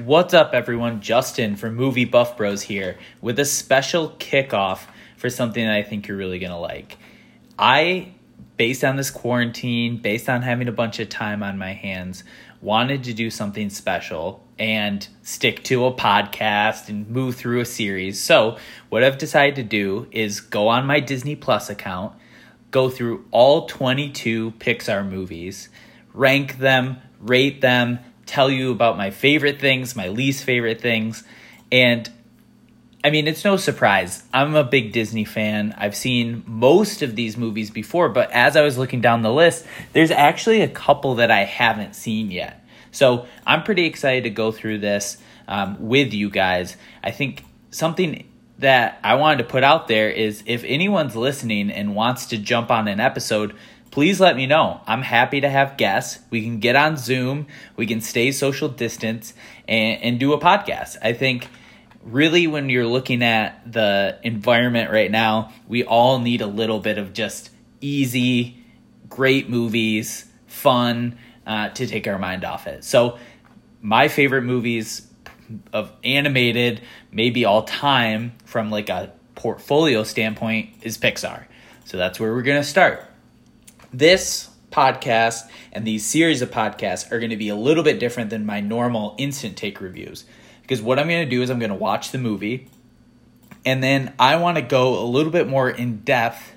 What's up, everyone? Justin from Movie Buff Bros here with a special kickoff for something that I think you're really going to like. I, based on this quarantine, based on having a bunch of time on my hands, wanted to do something special and stick to a podcast and move through a series. So, what I've decided to do is go on my Disney Plus account, go through all 22 Pixar movies, rank them, rate them, tell you about my favorite things, my least favorite things. And I mean, it's no surprise. I'm a big Disney fan. I've seen most of these movies before, but as I was looking down the list, there's actually a couple that I haven't seen yet. So I'm pretty excited to go through this um, with you guys. I think something that I wanted to put out there is if anyone's listening and wants to jump on an episode, please let me know. I'm happy to have guests. We can get on Zoom, we can stay social distance, and, and do a podcast. I think really when you're looking at the environment right now, we all need a little bit of just easy, great movies, fun uh, to take our mind off it. So, my favorite movies of animated, maybe all time from like a portfolio standpoint, is Pixar. So that's where we're gonna start. This podcast and these series of podcasts are going to be a little bit different than my normal instant take reviews because what I'm going to do is I'm going to watch the movie and then I want to go a little bit more in depth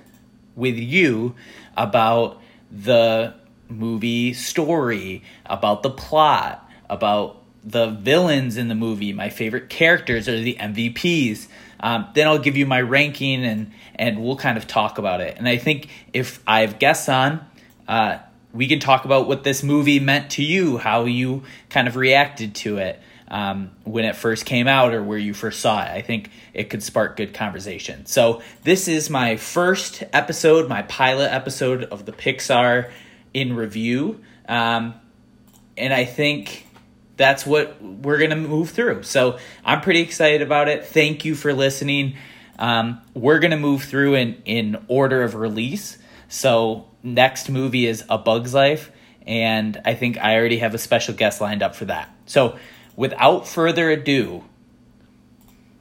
with you about the movie story, about the plot, about the villains in the movie, my favorite characters or the MVPs. Um, then I'll give you my ranking and and we'll kind of talk about it. And I think if I have guests on, uh, we can talk about what this movie meant to you, how you kind of reacted to it um, when it first came out or where you first saw it. I think it could spark good conversation. So this is my first episode, my pilot episode of the Pixar in review, um, and I think that's what we're going to move through. So I'm pretty excited about it. Thank you for listening. Um, we're going to move through in, in order of release. So next movie is A Bug's Life. And I think I already have a special guest lined up for that. So without further ado,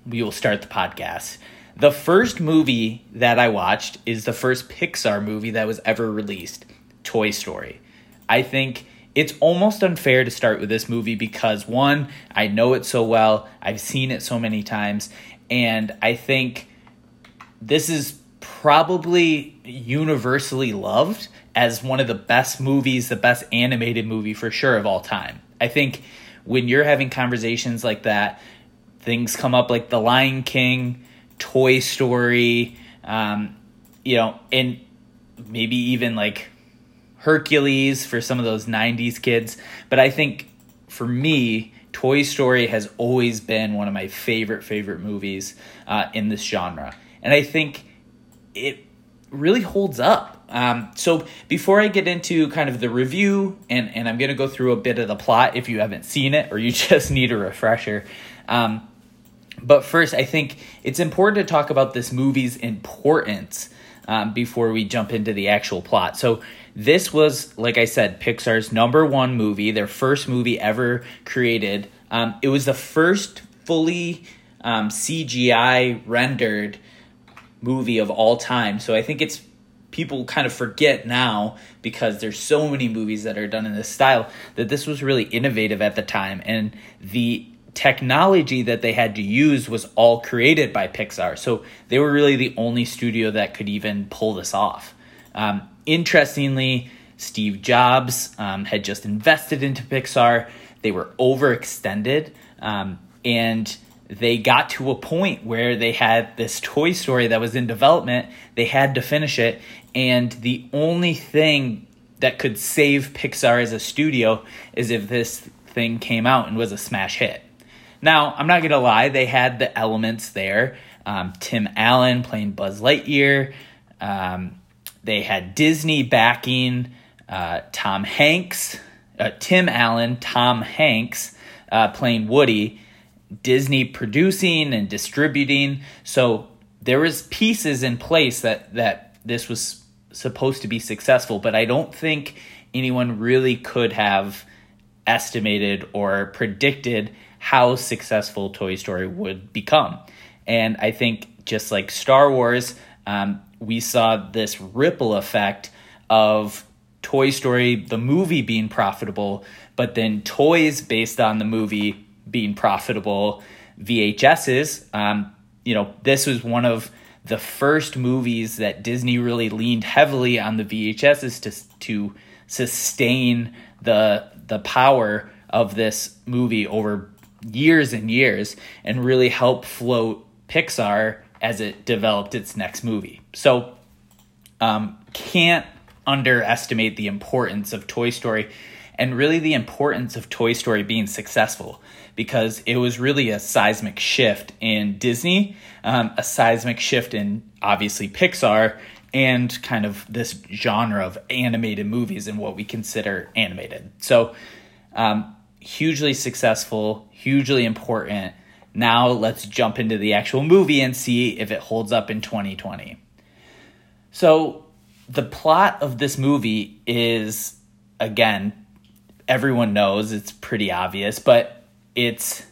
we will start the podcast. The first movie that I watched is the first Pixar movie that was ever released Toy Story. I think it's almost unfair to start with this movie because one, I know it so well, I've seen it so many times, and I think this is probably universally loved as one of the best movies, the best animated movie for sure of all time. I think when you're having conversations like that, things come up like The Lion King, Toy Story, um, you know, and maybe even like Hercules for some of those 90s kids. But I think for me, Toy Story has always been one of my favorite, favorite movies uh, in this genre. And I think it really holds up. Um, so before I get into kind of the review, and, and I'm going to go through a bit of the plot if you haven't seen it or you just need a refresher. Um, but first, I think it's important to talk about this movie's importance um, before we jump into the actual plot. So this was, like I said, Pixar's number one movie, their first movie ever created. Um, it was the first fully um, CGI rendered movie of all time. So I think it's people kind of forget now because there's so many movies that are done in this style that this was really innovative at the time and the technology that they had to use was all created by Pixar. So they were really the only studio that could even pull this off. Um, interestingly, Steve Jobs um, had just invested into Pixar. They were overextended, um, and they got to a point where they had this Toy Story that was in development. They had to finish it, and the only thing that could save Pixar as a studio is if this thing came out and was a smash hit. Now, I'm not gonna lie; they had the elements there. Um, Tim Allen playing Buzz Lightyear. Um, they had Disney backing uh, Tom Hanks, uh, Tim Allen, Tom Hanks uh, playing Woody, Disney producing and distributing. So there was pieces in place that that this was supposed to be successful, but I don't think anyone really could have estimated or predicted how successful Toy Story would become. And I think just like Star Wars, um, we saw this ripple effect of Toy Story, the movie being profitable, but then toys based on the movie being profitable, VHSs. Um, you know, this was one of the first movies that Disney really leaned heavily on the VHSs to to sustain the the power of this movie over years and years and really help float Pixar as it developed its next movie. So, um, can't underestimate the importance of Toy Story and really the importance of Toy Story being successful because it was really a seismic shift in Disney, um, a seismic shift in obviously Pixar, and kind of this genre of animated movies and what we consider animated. So, um, hugely successful, hugely important. Now, let's jump into the actual movie and see if it holds up in 2020. So, the plot of this movie is, again, everyone knows it's pretty obvious, but it's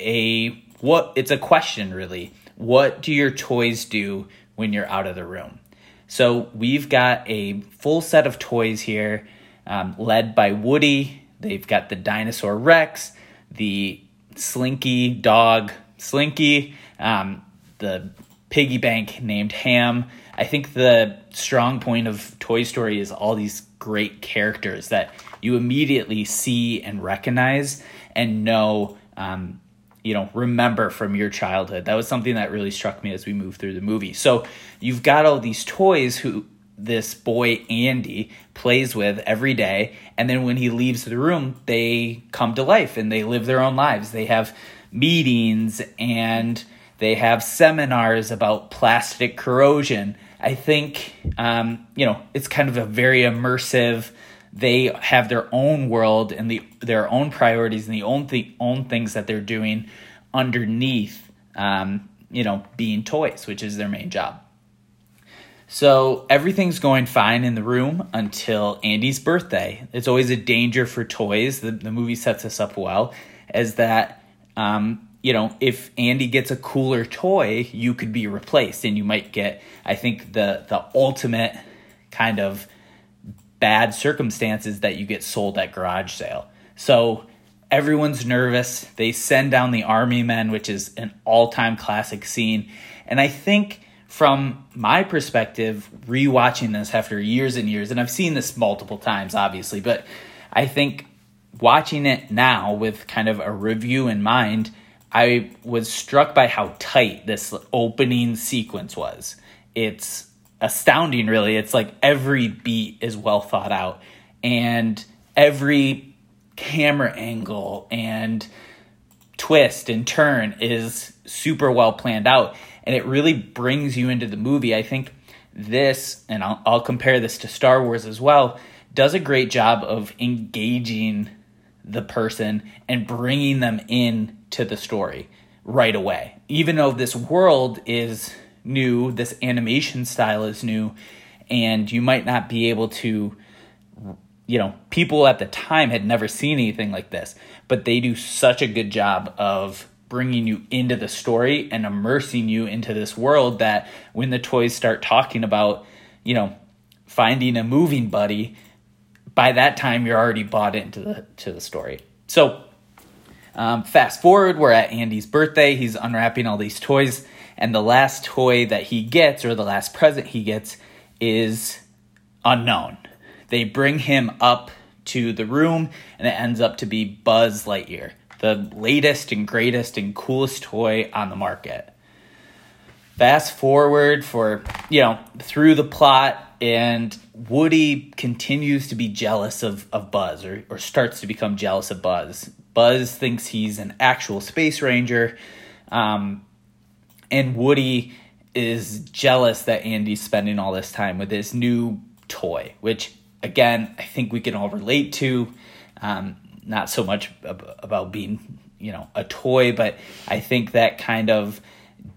a what it's a question really. What do your toys do when you're out of the room? So we've got a full set of toys here, um, led by Woody. They've got the dinosaur Rex, the Slinky dog Slinky, um, the piggy bank named Ham. I think the strong point of Toy Story is all these great characters that you immediately see and recognize and know um, you know remember from your childhood that was something that really struck me as we moved through the movie so you've got all these toys who this boy Andy plays with every day. And then when he leaves the room they come to life and they live their own lives. They have meetings and they have seminars about plastic corrosion. I think um, you know it's kind of a very immersive they have their own world and the their own priorities and the own th- own things that they're doing underneath um, you know being toys which is their main job so everything's going fine in the room until Andy's birthday. It's always a danger for toys. The, the movie sets us up well, as that um, you know if Andy gets a cooler toy, you could be replaced, and you might get I think the the ultimate kind of bad circumstances that you get sold at garage sale. So everyone's nervous. They send down the army men, which is an all time classic scene. And I think from my perspective, rewatching this after years and years, and I've seen this multiple times, obviously, but I think watching it now with kind of a review in mind, I was struck by how tight this opening sequence was. It's astounding really it's like every beat is well thought out and every camera angle and twist and turn is super well planned out and it really brings you into the movie. I think this and I'll, I'll compare this to star wars as well does a great job of engaging the person and bringing them in to the story right away. Even though this world is new, this animation style is new, and you might not be able to you know, people at the time had never seen anything like this, but they do such a good job of bringing you into the story and immersing you into this world that when the toys start talking about, you know, finding a moving buddy, by that time you're already bought into the to the story. So, um, fast forward, we're at Andy's birthday. He's unwrapping all these toys, and the last toy that he gets or the last present he gets is unknown. They bring him up to the room and it ends up to be Buzz Lightyear, the latest and greatest and coolest toy on the market. Fast forward for, you know, through the plot and Woody continues to be jealous of, of Buzz or, or starts to become jealous of Buzz. Buzz thinks he's an actual space ranger. Um, and Woody is jealous that Andy's spending all this time with his new toy, which again I think we can all relate to. Um, not so much about being you know a toy, but I think that kind of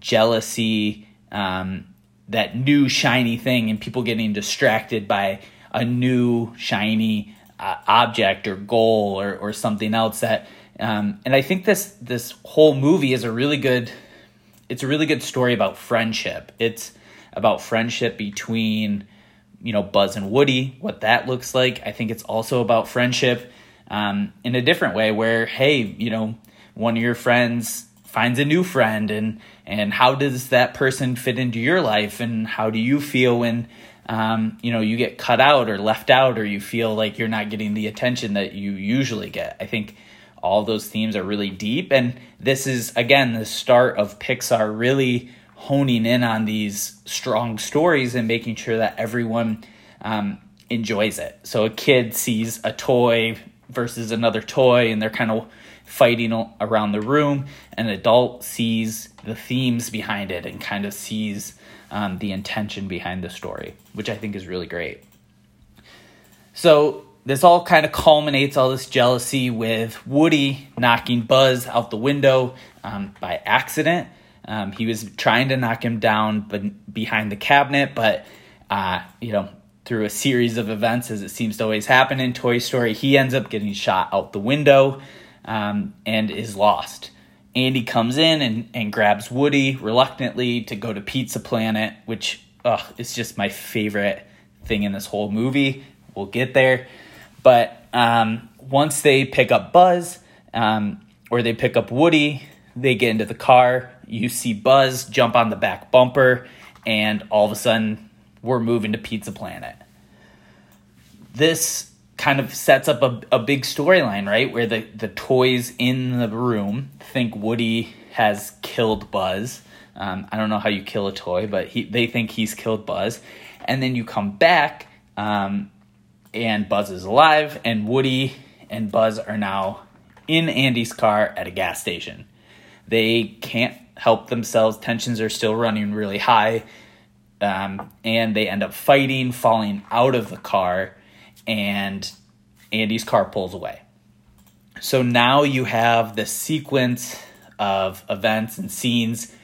jealousy, um, that new shiny thing, and people getting distracted by a new shiny uh, object or goal or, or something else that um, and I think this this whole movie is a really good it's a really good story about friendship. It's about friendship between you know Buzz and Woody, what that looks like. I think it's also about friendship um, in a different way, where hey, you know, one of your friends finds a new friend, and and how does that person fit into your life, and how do you feel when um, you know you get cut out or left out, or you feel like you're not getting the attention that you usually get. I think all those themes are really deep, and this is again the start of Pixar really honing in on these strong stories and making sure that everyone um, enjoys it. So a kid sees a toy versus another toy, and they're kind of fighting around the room. An adult sees the themes behind it and kind of sees um, the intention behind the story, which I think is really great. So this all kind of culminates all this jealousy with Woody knocking Buzz out the window um, by accident. Um, he was trying to knock him down but behind the cabinet, but uh, you know, through a series of events, as it seems to always happen in Toy Story, he ends up getting shot out the window um, and is lost. Andy comes in and, and grabs Woody reluctantly to go to Pizza Planet, which ugh, is just my favorite thing in this whole movie. We'll get there. But um, once they pick up Buzz um, or they pick up Woody, they get into the car you see Buzz jump on the back bumper, and all of a sudden, we're moving to Pizza Planet. This kind of sets up a, a big storyline, right? Where the, the toys in the room think Woody has killed Buzz. Um, I don't know how you kill a toy, but he, they think he's killed Buzz. And then you come back, um, and Buzz is alive, and Woody and Buzz are now in Andy's car at a gas station. They can't help themselves. Tensions are still running really high. Um, and they end up fighting, falling out of the car, and Andy's car pulls away. So now you have the sequence of events and scenes,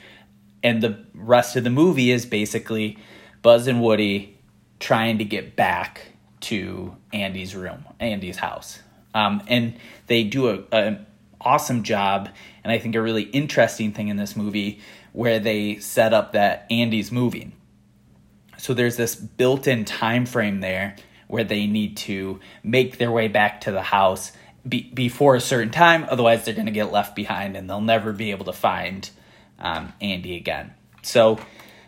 and the rest of the movie is basically Buzz and Woody trying to get back to Andy's room, Andy's house. Um, and they do an awesome job and I think a really interesting thing in this movie where they set up that Andy's moving. So there's this built-in time frame there where they need to make their way back to the house be- before a certain time, otherwise they're going to get left behind and they'll never be able to find um, Andy again. So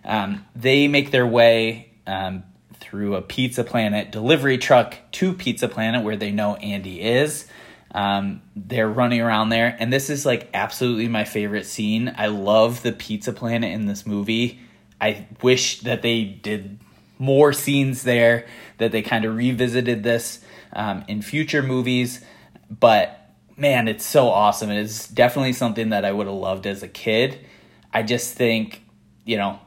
um, they make their way um, through a Pizza Planet delivery truck to Pizza Planet where they know Andy is. Um, they're running around there, and this is like absolutely my favorite scene. I love the Pizza Planet in this movie. I wish that they did more scenes there, that they kind of revisited this um, in future movies. But man, it's so awesome. It's definitely something that I would have loved as a kid. I just think, you know,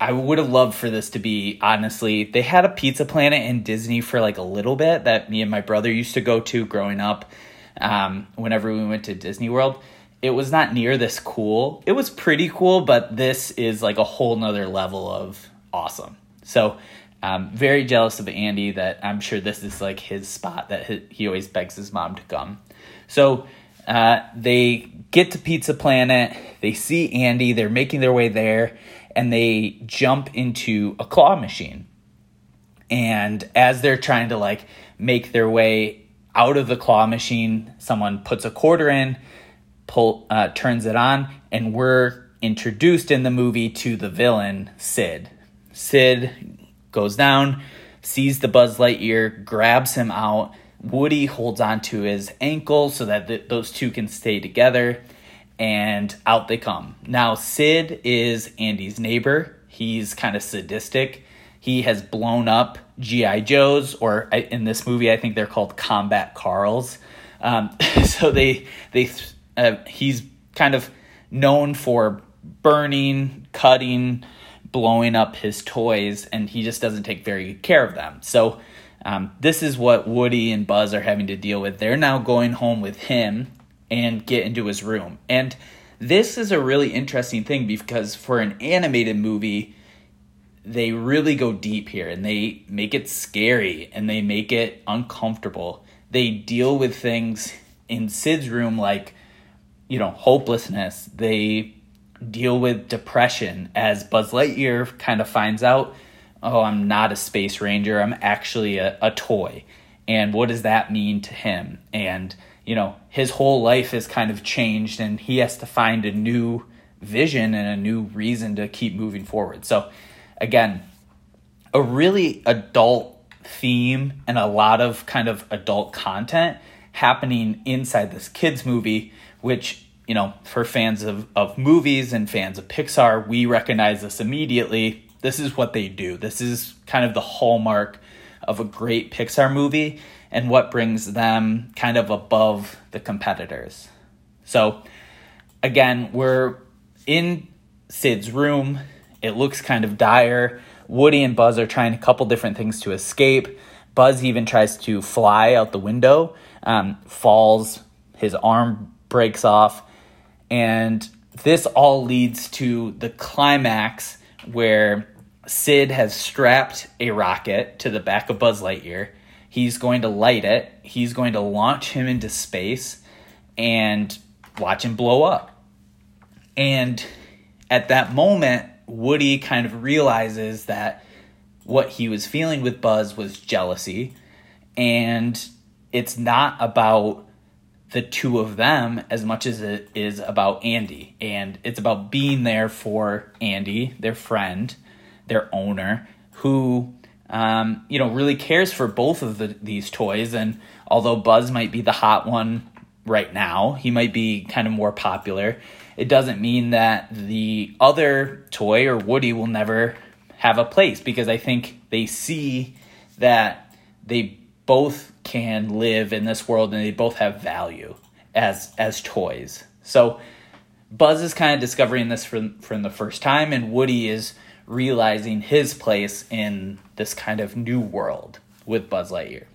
I would have loved for this to be honestly. They had a Pizza Planet in Disney for like a little bit that me and my brother used to go to growing up. Um, whenever we went to Disney World, it was not near this cool. It was pretty cool, but this is like a whole nother level of awesome. So, um, very jealous of Andy that I'm sure this is like his spot that he always begs his mom to come. So, uh, they get to Pizza Planet. They see Andy. They're making their way there and they jump into a claw machine. And as they're trying to like make their way out of the claw machine, someone puts a quarter in, pull uh, turns it on, and we're introduced in the movie to the villain Sid. Sid goes down, sees the Buzz Lightyear, grabs him out. Woody holds onto his ankle so that th- those two can stay together and out they come. Now, Sid is Andy's neighbor. He's kind of sadistic. He has blown up G.I. Joes, or in this movie, I think they're called Combat Carls. Um, so they, they, uh, he's kind of known for burning, cutting, blowing up his toys, and he just doesn't take very good care of them. So, um, this is what Woody and Buzz are having to deal with. They're now going home with him and get into his room. And this is a really interesting thing because for an animated movie, they really go deep here and they make it scary and they make it uncomfortable. They deal with things in Sid's room like, you know, hopelessness. They deal with depression as Buzz Lightyear kind of finds out, oh, I'm not a space ranger, I'm actually a, a toy. And what does that mean to him? And, you know, his whole life is kind of changed and he has to find a new vision and a new reason to keep moving forward. So, again, a really adult theme and a lot of kind of adult content happening inside this kids movie which you know for fans of, of movies and fans of pixar we recognize this immediately this is what they do this is kind of the hallmark of a great pixar movie and what brings them kind of above the competitors so again we're in sid's room it looks kind of dire. Woody and Buzz are trying a couple different things to escape. Buzz even tries to fly out the window, um, falls, his arm breaks off, and this all leads to the climax where Sid has strapped a rocket to the back of Buzz Lightyear. He's going to light it, he's going to launch him into space and watch him blow up. And at that moment, Woody kind of realizes that what he was feeling with Buzz was jealousy, and it's not about the two of them as much as it is about Andy. And it's about being there for Andy, their friend, their owner, who um, you know really cares for both of the, these toys. And although Buzz might be the hot one right now, he might be kind of more popular it doesn't mean that the other toy or Woody will never have a place because I think they see that they both can live in this world and they both have value as as toys. So Buzz is kind of discovering this from from the first time and Woody is realizing his place in this kind of new world with Buzz Lightyear.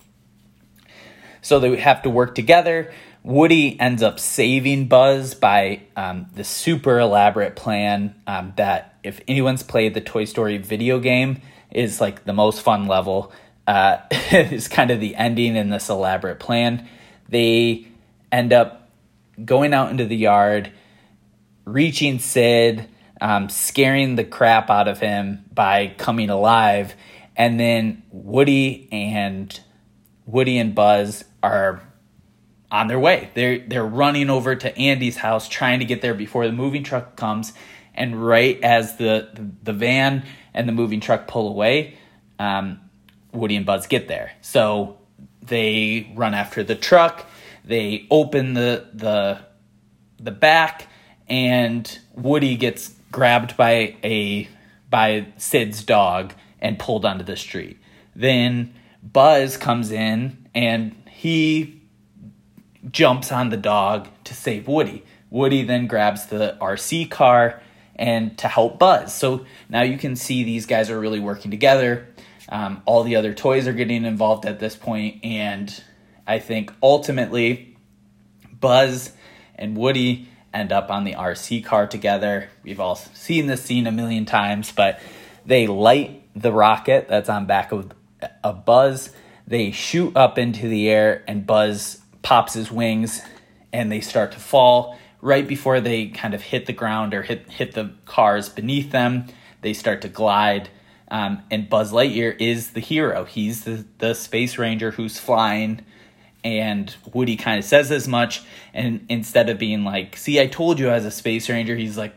So they have to work together. Woody ends up saving Buzz by um, the super elaborate plan um, that, if anyone's played the Toy Story video game, is like the most fun level. Uh, is kind of the ending in this elaborate plan. They end up going out into the yard, reaching Sid, um, scaring the crap out of him by coming alive, and then Woody and Woody and Buzz are on their way. They're they're running over to Andy's house trying to get there before the moving truck comes. And right as the the, van and the moving truck pull away, um, Woody and Buzz get there. So they run after the truck. They open the the the back, and Woody gets grabbed by a by Sid's dog and pulled onto the street. Then Buzz comes in and he jumps on the dog to save Woody. Woody then grabs the RC car and to help Buzz. So now you can see these guys are really working together. Um, all the other toys are getting involved at this point, and I think ultimately Buzz and Woody end up on the RC car together. We've all seen this scene a million times, but they light the rocket that's on back of a Buzz. They shoot up into the air, and Buzz pops his wings and they start to fall right before they kind of hit the ground or hit hit the cars beneath them. They start to glide. Um, and Buzz Lightyear is the hero. He's the, the space ranger who's flying. And Woody kind of says as much. And instead of being like, see, I told you as a space ranger, he's like,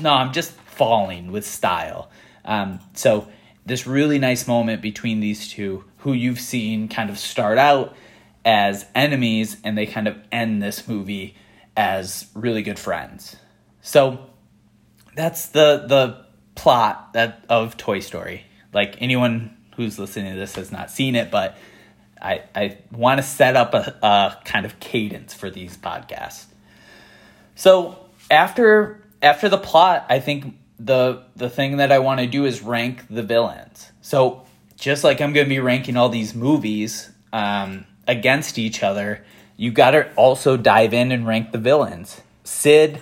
no, I'm just falling with style. Um, so, this really nice moment between these two, who you've seen kind of start out as enemies and they kind of end this movie as really good friends. So that's the the plot that of Toy Story. Like anyone who's listening to this has not seen it, but I I want to set up a, a kind of cadence for these podcasts. So after after the plot, I think the the thing that I want to do is rank the villains. So just like I'm going to be ranking all these movies, um, against each other, you got to also dive in and rank the villains. Sid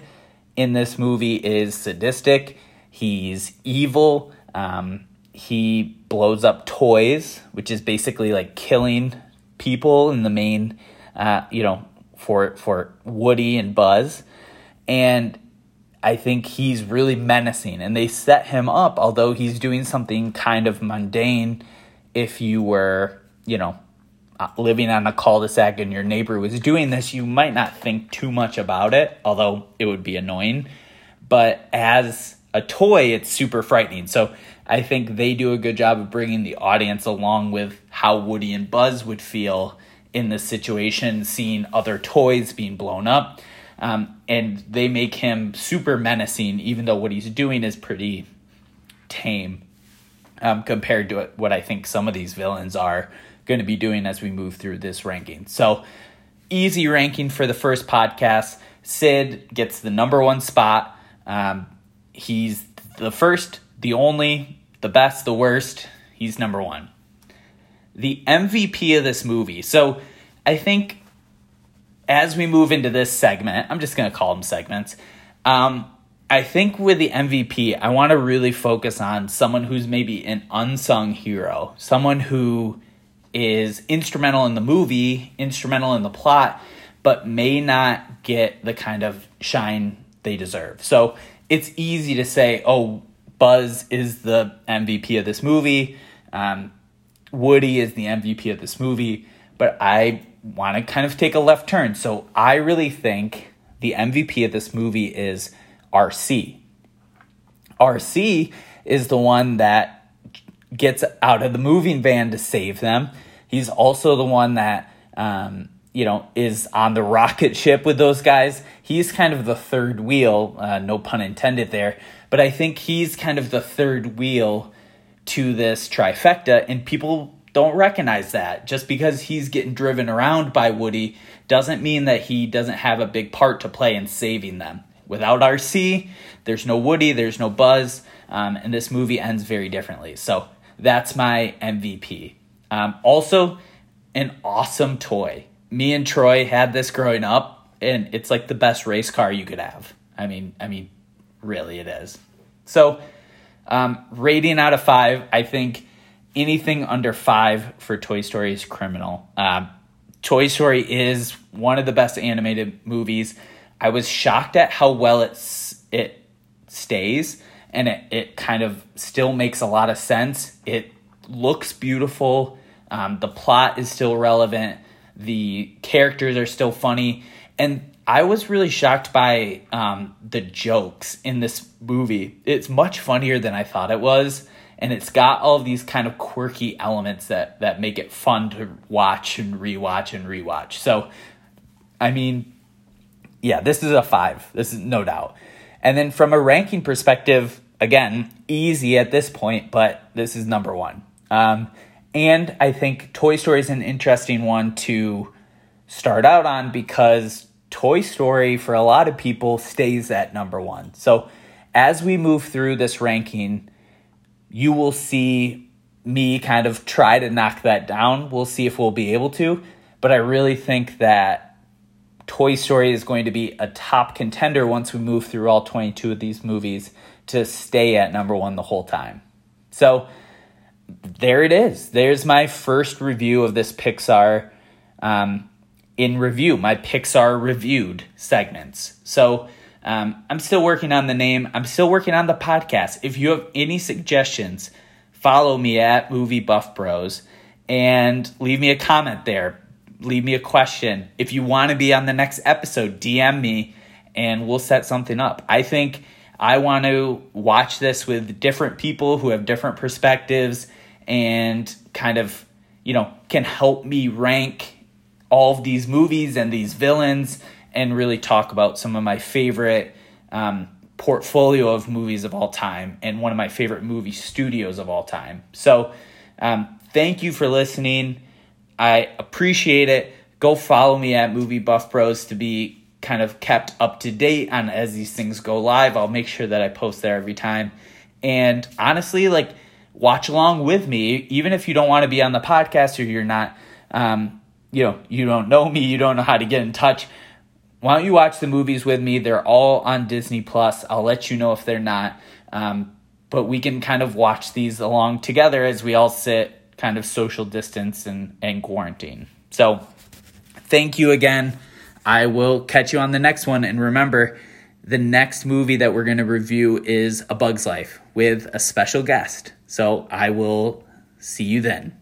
in this movie is sadistic. He's evil. Um, he blows up toys, which is basically like killing people in the main, uh, you know, for for Woody and Buzz, and I think he's really menacing, and they set him up. Although he's doing something kind of mundane, if you were, you know, uh, living on a cul-de-sac and your neighbor was doing this, you might not think too much about it, although it would be annoying. But as a toy, it's super frightening. So I think they do a good job of bringing the audience along with how Woody and Buzz would feel in this situation, seeing other toys being blown up. Um, and they make him super menacing, even though what he's doing is pretty tame um, compared to what I think some of these villains are going to be doing as we move through this ranking. So, easy ranking for the first podcast. Sid gets the number one spot. Um, he's the first, the only the best, the worst, he's number one. The MVP of this movie. So I think as we move into this segment, I'm just going to call them segments. Um, I think with the MVP, I want to really focus on someone who's maybe an unsung hero, someone who is instrumental in the movie, instrumental in the plot, but may not get the kind of shine they deserve. So it's easy to say, oh, Buzz is the MVP of this movie. Um, Woody is the MVP of this movie, but I want to kind of take a left turn. So I really think the MVP of this movie is RC. RC is the one that gets out of the moving van to save them. He's also the one that, um, you know, is on the rocket ship with those guys. He's kind of the third wheel, uh, no pun intended there, but I think he's kind of the third wheel to this trifecta, and people don't recognize that. Just because he's getting driven around by Woody doesn't mean that he doesn't have a big part to play in saving them. Without RC, there's no Woody, there's no Buzz, um, and this movie ends very differently. So that's my MVP. Um, also, an awesome toy. Me and Troy had this growing up, and it's like the best race car you could have. I mean, I mean, really it is. So, um, rating out of five, I think anything under five for Toy Story is criminal. Um, Toy Story is one of the best animated movies. I was shocked at how well it it stays, and it, it kind of still makes a lot of sense. It looks beautiful. Um, the plot is still relevant. The characters are still funny, and I was really shocked by um, the jokes in this movie. It's much funnier than I thought it was, and it's got all these kind of quirky elements that that make it fun to watch and rewatch and rewatch. So, I mean, yeah, this is a five. This is no doubt. And then from a ranking perspective, again, easy at this point, but this is number one. Um, and I think Toy Story is an interesting one to start out on because Toy Story, for a lot of people, stays at number one. So as we move through this ranking, you will see me kind of try to knock that down. We'll see if we'll be able to. But I really think that Toy Story is going to be a top contender once we move through all 22 of these movies to stay at number one the whole time. So there it is. There's my first review of this Pixar um, in review, my Pixar reviewed segments. So um, I'm still working on the name. I'm still working on the podcast. If you have any suggestions, follow me at Movie Buff Bros and leave me a comment there. Leave me a question. If you want to be on the next episode, DM me and we'll set something up. I think I want to watch this with different people who have different perspectives and kind of, you know, can help me rank all of these movies and these villains and really talk about some of my favorite um, portfolio of movies of all time and one of my favorite movie studios of all time. So, um, thank you for listening. I appreciate it. Go follow me at Movie Buff Bros to be kind of kept up to date on as these things go live. I'll make sure that I post there every time. And honestly, like, watch along with me, even if you don't want to be on the podcast or you're not um, you know, you don't know me, you don't know how to get in touch, why don't you watch the movies with me? They're all on Disney Plus. I'll let you know if they're not. Um, but we can kind of watch these along together as we all sit kind of social distance and, and quarantine. So thank you again. I will catch you on the next one. And remember, the next movie that we're going to review is A Bug's Life with a special guest. So I will see you then.